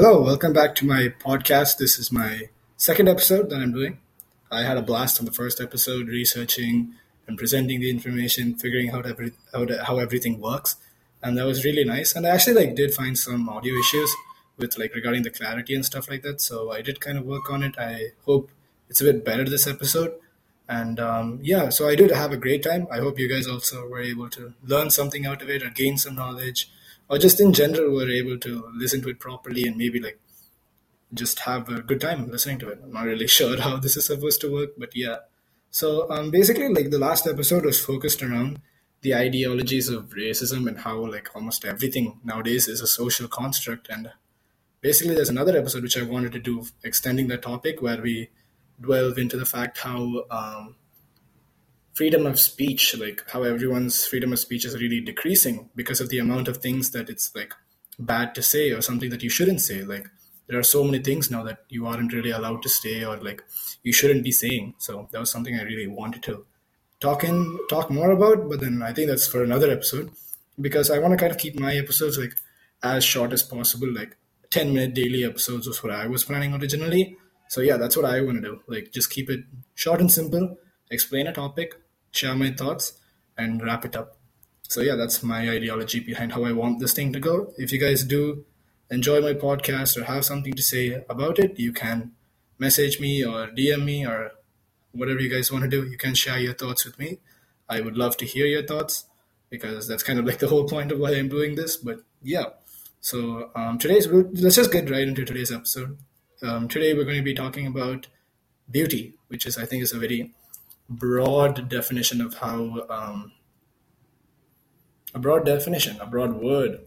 Hello, welcome back to my podcast. This is my second episode that I'm doing. I had a blast on the first episode, researching and presenting the information, figuring out every, how, to, how everything works, and that was really nice. And I actually like did find some audio issues with like regarding the clarity and stuff like that. So I did kind of work on it. I hope it's a bit better this episode. And um, yeah, so I did have a great time. I hope you guys also were able to learn something out of it or gain some knowledge or just in general were able to listen to it properly and maybe like just have a good time listening to it. I'm not really sure how this is supposed to work, but yeah. So um, basically, like the last episode was focused around the ideologies of racism and how like almost everything nowadays is a social construct. And basically, there's another episode which I wanted to do extending the topic where we delve into the fact how um, freedom of speech, like how everyone's freedom of speech is really decreasing because of the amount of things that it's like bad to say or something that you shouldn't say. Like there are so many things now that you aren't really allowed to say or like you shouldn't be saying. So that was something I really wanted to talk in talk more about, but then I think that's for another episode because I want to kind of keep my episodes like as short as possible, like 10 minute daily episodes was what I was planning originally. So yeah, that's what I want to do. Like just keep it short and simple, explain a topic, share my thoughts, and wrap it up. So yeah, that's my ideology behind how I want this thing to go. If you guys do enjoy my podcast or have something to say about it, you can message me or DM me or whatever you guys want to do. You can share your thoughts with me. I would love to hear your thoughts because that's kind of like the whole point of why I'm doing this. But yeah, so um, today's let's just get right into today's episode. Um, today we're going to be talking about beauty, which is I think is a very broad definition of how um, a broad definition, a broad word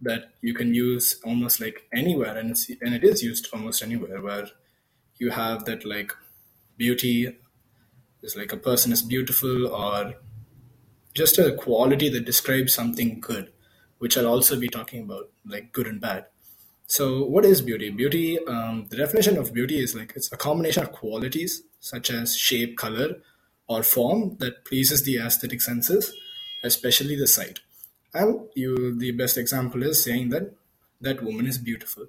that you can use almost like anywhere, and it's, and it is used almost anywhere where you have that like beauty is like a person is beautiful or just a quality that describes something good, which I'll also be talking about, like good and bad. So, what is beauty? Beauty, um, the definition of beauty is like it's a combination of qualities such as shape, color, or form that pleases the aesthetic senses, especially the sight. And you, the best example is saying that that woman is beautiful.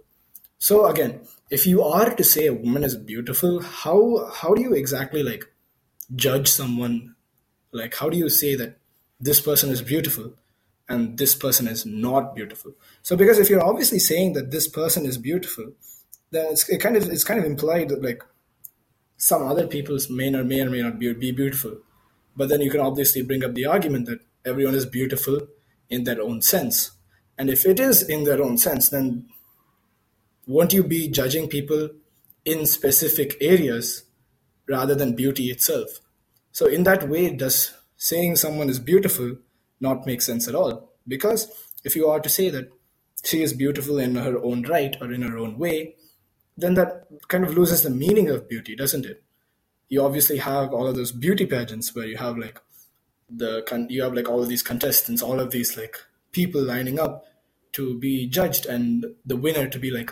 So again, if you are to say a woman is beautiful, how how do you exactly like judge someone? Like how do you say that this person is beautiful and this person is not beautiful? So because if you're obviously saying that this person is beautiful, then it's it kind of it's kind of implied that like some other people's may or may or may not be, be beautiful. But then you can obviously bring up the argument that everyone is beautiful in their own sense. And if it is in their own sense, then won't you be judging people in specific areas rather than beauty itself? So, in that way, does saying someone is beautiful not make sense at all? Because if you are to say that she is beautiful in her own right or in her own way, then that kind of loses the meaning of beauty, doesn't it? You obviously have all of those beauty pageants where you have like the you have like all of these contestants, all of these like people lining up to be judged, and the winner to be like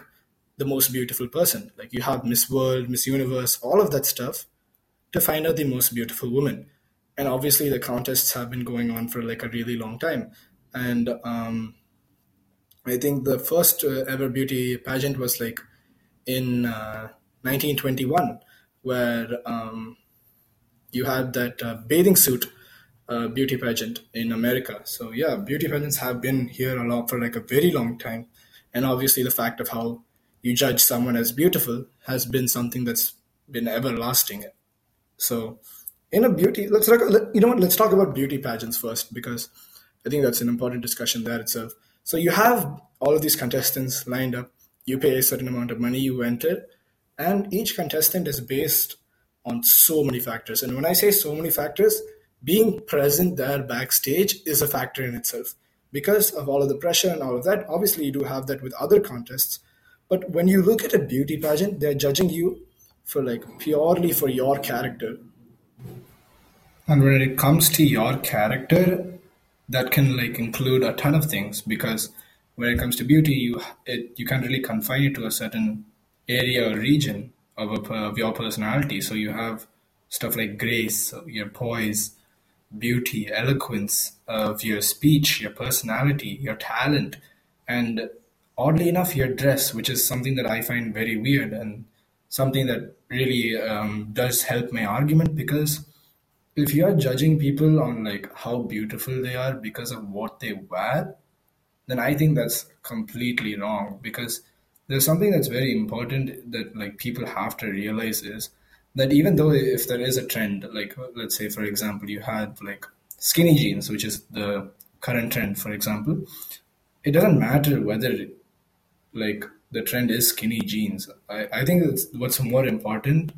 the most beautiful person. Like you have Miss World, Miss Universe, all of that stuff to find out the most beautiful woman. And obviously, the contests have been going on for like a really long time. And um, I think the first uh, ever beauty pageant was like in uh, 1921, where um, you had that uh, bathing suit uh, beauty pageant in America. So yeah, beauty pageants have been here a lot for like a very long time, and obviously the fact of how you judge someone as beautiful has been something that's been everlasting. So in a beauty, let's talk. You know what? Let's talk about beauty pageants first because I think that's an important discussion there itself. So you have all of these contestants lined up you pay a certain amount of money, you enter, and each contestant is based on so many factors. And when I say so many factors, being present there backstage is a factor in itself because of all of the pressure and all of that. Obviously, you do have that with other contests, but when you look at a beauty pageant, they're judging you for like purely for your character. And when it comes to your character, that can like include a ton of things because when it comes to beauty, you it, you can't really confine it to a certain area or region of, a, of your personality. So you have stuff like grace, your poise, beauty, eloquence of your speech, your personality, your talent, and oddly enough, your dress, which is something that I find very weird and something that really um, does help my argument because if you are judging people on like how beautiful they are because of what they wear, then I think that's completely wrong because there's something that's very important that like people have to realize is that even though if there is a trend, like let's say for example you had like skinny jeans, which is the current trend, for example, it doesn't matter whether like the trend is skinny jeans. I, I think it's, what's more important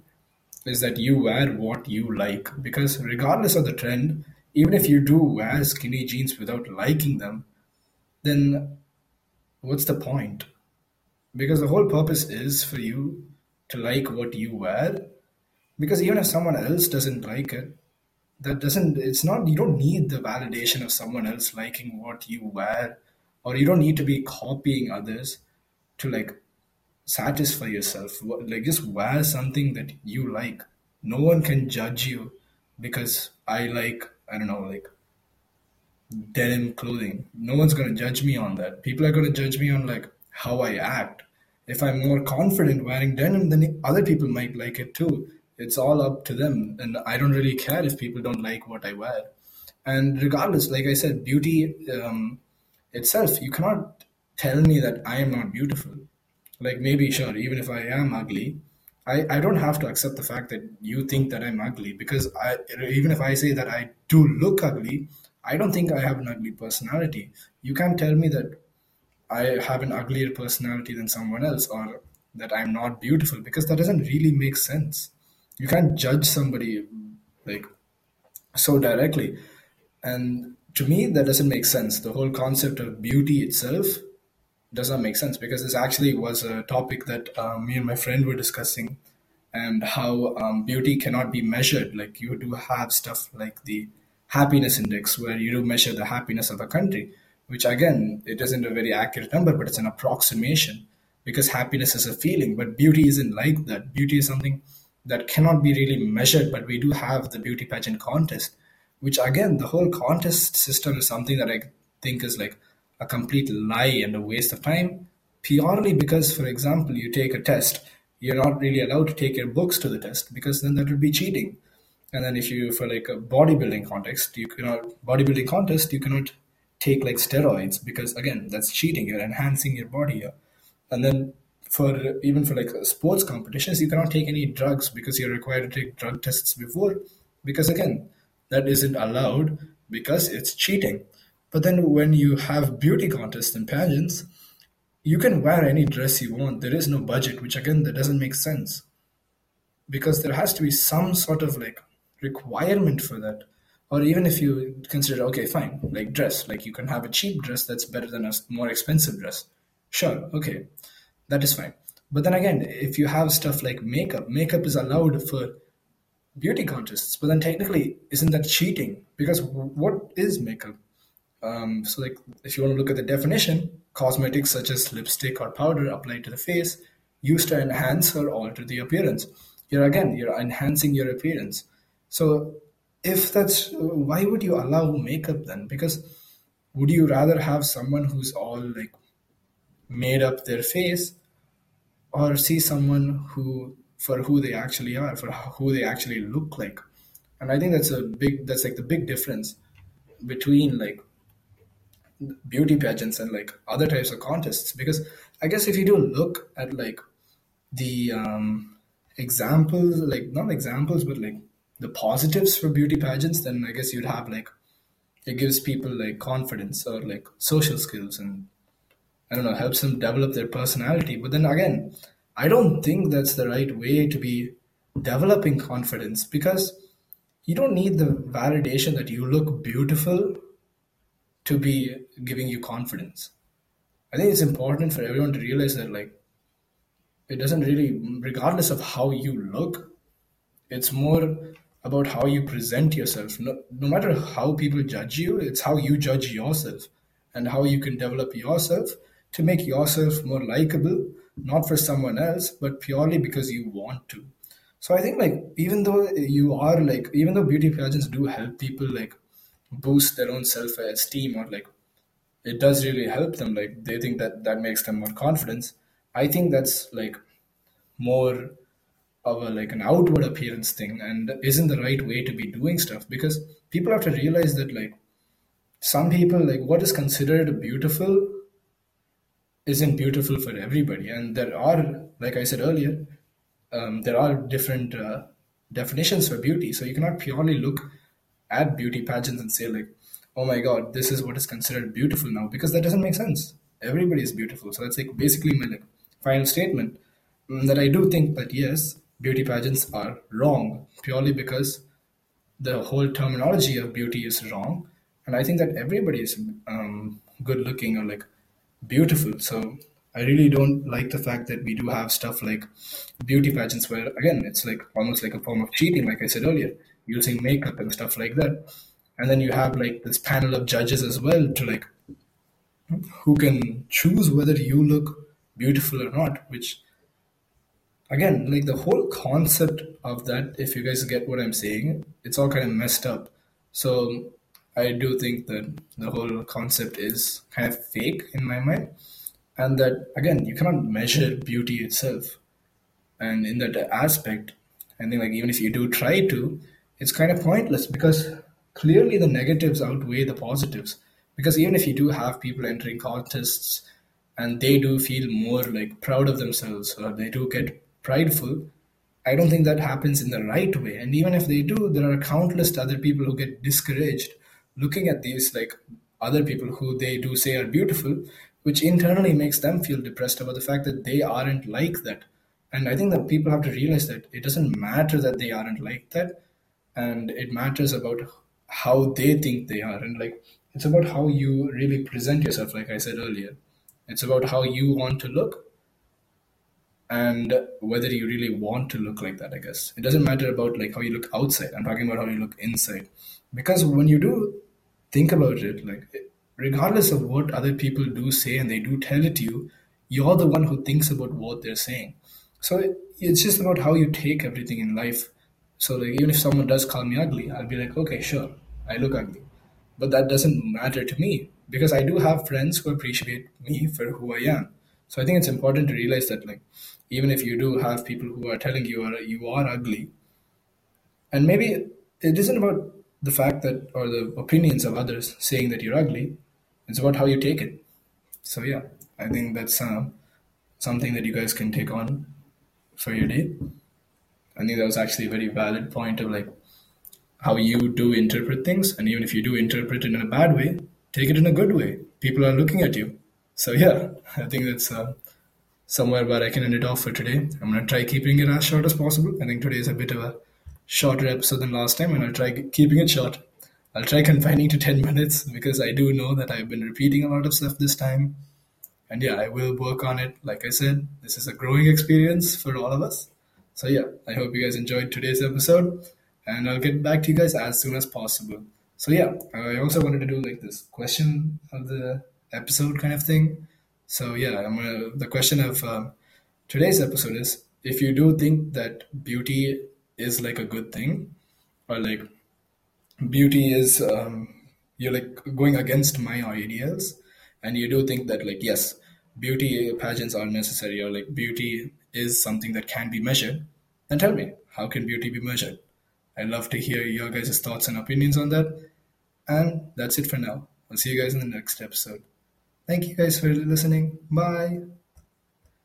is that you wear what you like because regardless of the trend, even if you do wear skinny jeans without liking them, then what's the point? Because the whole purpose is for you to like what you wear. Because even if someone else doesn't like it, that doesn't, it's not, you don't need the validation of someone else liking what you wear, or you don't need to be copying others to like satisfy yourself. Like just wear something that you like. No one can judge you because I like, I don't know, like denim clothing. No one's going to judge me on that. People are going to judge me on like how I act. If I'm more confident wearing denim, then other people might like it too. It's all up to them. And I don't really care if people don't like what I wear. And regardless, like I said, beauty um, itself, you cannot tell me that I am not beautiful. Like maybe, sure, even if I am ugly, I, I don't have to accept the fact that you think that I'm ugly because I even if I say that I do look ugly, I don't think I have an ugly personality. You can't tell me that I have an uglier personality than someone else or that I'm not beautiful because that doesn't really make sense. You can't judge somebody like so directly. And to me, that doesn't make sense. The whole concept of beauty itself does not make sense because this actually was a topic that um, me and my friend were discussing and how um, beauty cannot be measured. Like you do have stuff like the happiness index where you do measure the happiness of a country, which again, it isn't a very accurate number, but it's an approximation because happiness is a feeling, but beauty isn't like that. Beauty is something that cannot be really measured, but we do have the beauty pageant contest, which again, the whole contest system is something that I think is like a complete lie and a waste of time purely because, for example, you take a test, you're not really allowed to take your books to the test because then that would be cheating. And then if you for like a bodybuilding context, you cannot bodybuilding contest, you cannot take like steroids because again, that's cheating. You're enhancing your body. And then for even for like sports competitions, you cannot take any drugs because you're required to take drug tests before because again, that isn't allowed because it's cheating. But then when you have beauty contests and pageants, you can wear any dress you want. There is no budget, which again, that doesn't make sense. Because there has to be some sort of like requirement for that. Or even if you consider, okay, fine, like dress, like you can have a cheap dress that's better than a more expensive dress. Sure, okay, that is fine. But then again, if you have stuff like makeup, makeup is allowed for beauty contests, but then technically, isn't that cheating? Because what is makeup? Um, so, like, if you want to look at the definition, cosmetics such as lipstick or powder applied to the face used to enhance or alter the appearance. You're again, you're enhancing your appearance. So, if that's why would you allow makeup then? Because would you rather have someone who's all like made up their face or see someone who for who they actually are, for who they actually look like? And I think that's a big, that's like the big difference between like beauty pageants and like other types of contests. Because i guess if you do look at like the um examples like not examples but like the positives for beauty pageants then i guess you'd have like it gives people like confidence or like social skills and i don't know helps them develop their personality. But then again i don't think that's the right way to be developing confidence because you don't need the validation that you look beautiful to be giving you confidence. I think it's important for everyone to realize that like it doesn't really regardless of how you look, it's more about how you present yourself. No, no matter how people judge you, it's how you judge yourself and how you can develop yourself to make yourself more likable, not for someone else, but purely because you want to. So I think like even though you are like even though beauty pageants do help people like boost their own self esteem or like it does really help them. Like they think that that makes them more confidence. I think that's like more of a like an outward appearance thing and isn't the right way to be doing stuff because people have to realize that like some people like what is considered beautiful isn't beautiful for everybody and there are like i said earlier um, there are different uh, definitions for beauty so you cannot purely look at beauty pageants and say like oh my god this is what is considered beautiful now because that doesn't make sense. Everybody is beautiful. So that's like basically my like final statement mm, that i do think that yes beauty pageants are wrong purely because the whole terminology of beauty is wrong. And i think that everybody is um, good looking or like beautiful. So i really don't like the fact that we do have stuff like beauty pageants where again it's like almost like a form of cheating like i said earlier using makeup and stuff like that. And then you have like this panel of judges as well to like who can choose whether you look beautiful or not which again like the whole concept of that if you guys get what i'm saying it's all kind of messed up. So i do think that the whole concept is kind of fake in my mind. And that again you cannot measure beauty itself. And in that aspect i think like even if you do try to it's kind of pointless because clearly the negatives outweigh the positives because even if you do have people entering contests and they do feel more like proud of themselves or they do get prideful, I don't think that happens in the right way. And even if they do, there are countless other people who get discouraged looking at these like other people who they do say are beautiful, which internally makes them feel depressed about the fact that they aren't like that. And I think that people have to realize that it doesn't matter that they aren't like that, and it matters about how they think they are. And like it's about how you really present yourself, like I said earlier. It's about how you want to look and whether you really want to look like that i guess. It doesn't matter about like how you look outside. I'm talking about how you look inside. Because when you do think about it like regardless of what other people do say and they do tell it to you you're the one who thinks about what they're saying. So it's just about how you take everything in life so like even if someone does call me ugly i'll be like okay sure i look ugly. But that doesn't matter to me because i do have friends who appreciate me for who i am. So i think it's important to realize that like even if you do have people who are telling you are you are ugly and maybe it isn't about the fact that or the opinions of others saying that you're ugly it's about how you take it. So yeah i think that's uh, something that you guys can take on for your day i think that was actually a very valid point of like how you do interpret things and even if you do interpret it in a bad way take it in a good way people are looking at you so yeah i think that's uh, somewhere where I can end it off for today. I'm going to try keeping it as short as possible. I think today is a bit of a shorter episode than last time, and I'll try keeping it short. I'll try confining to 10 minutes because I do know that I've been repeating a lot of stuff this time. And yeah, I will work on it. Like I said, this is a growing experience for all of us. So yeah, I hope you guys enjoyed today's episode, and I'll get back to you guys as soon as possible. So yeah, I also wanted to do like this question of the episode kind of thing. So yeah, I'm gonna, the question of um, today's episode is: if you do think that beauty is like a good thing, or like beauty is um, you're like going against my ideals, and you do think that like yes, beauty pageants are necessary, or like beauty is something that can be measured, then tell me how can beauty be measured? I'd love to hear your guys' thoughts and opinions on that. And that's it for now. I'll see you guys in the next episode. Thank you guys for listening. Bye.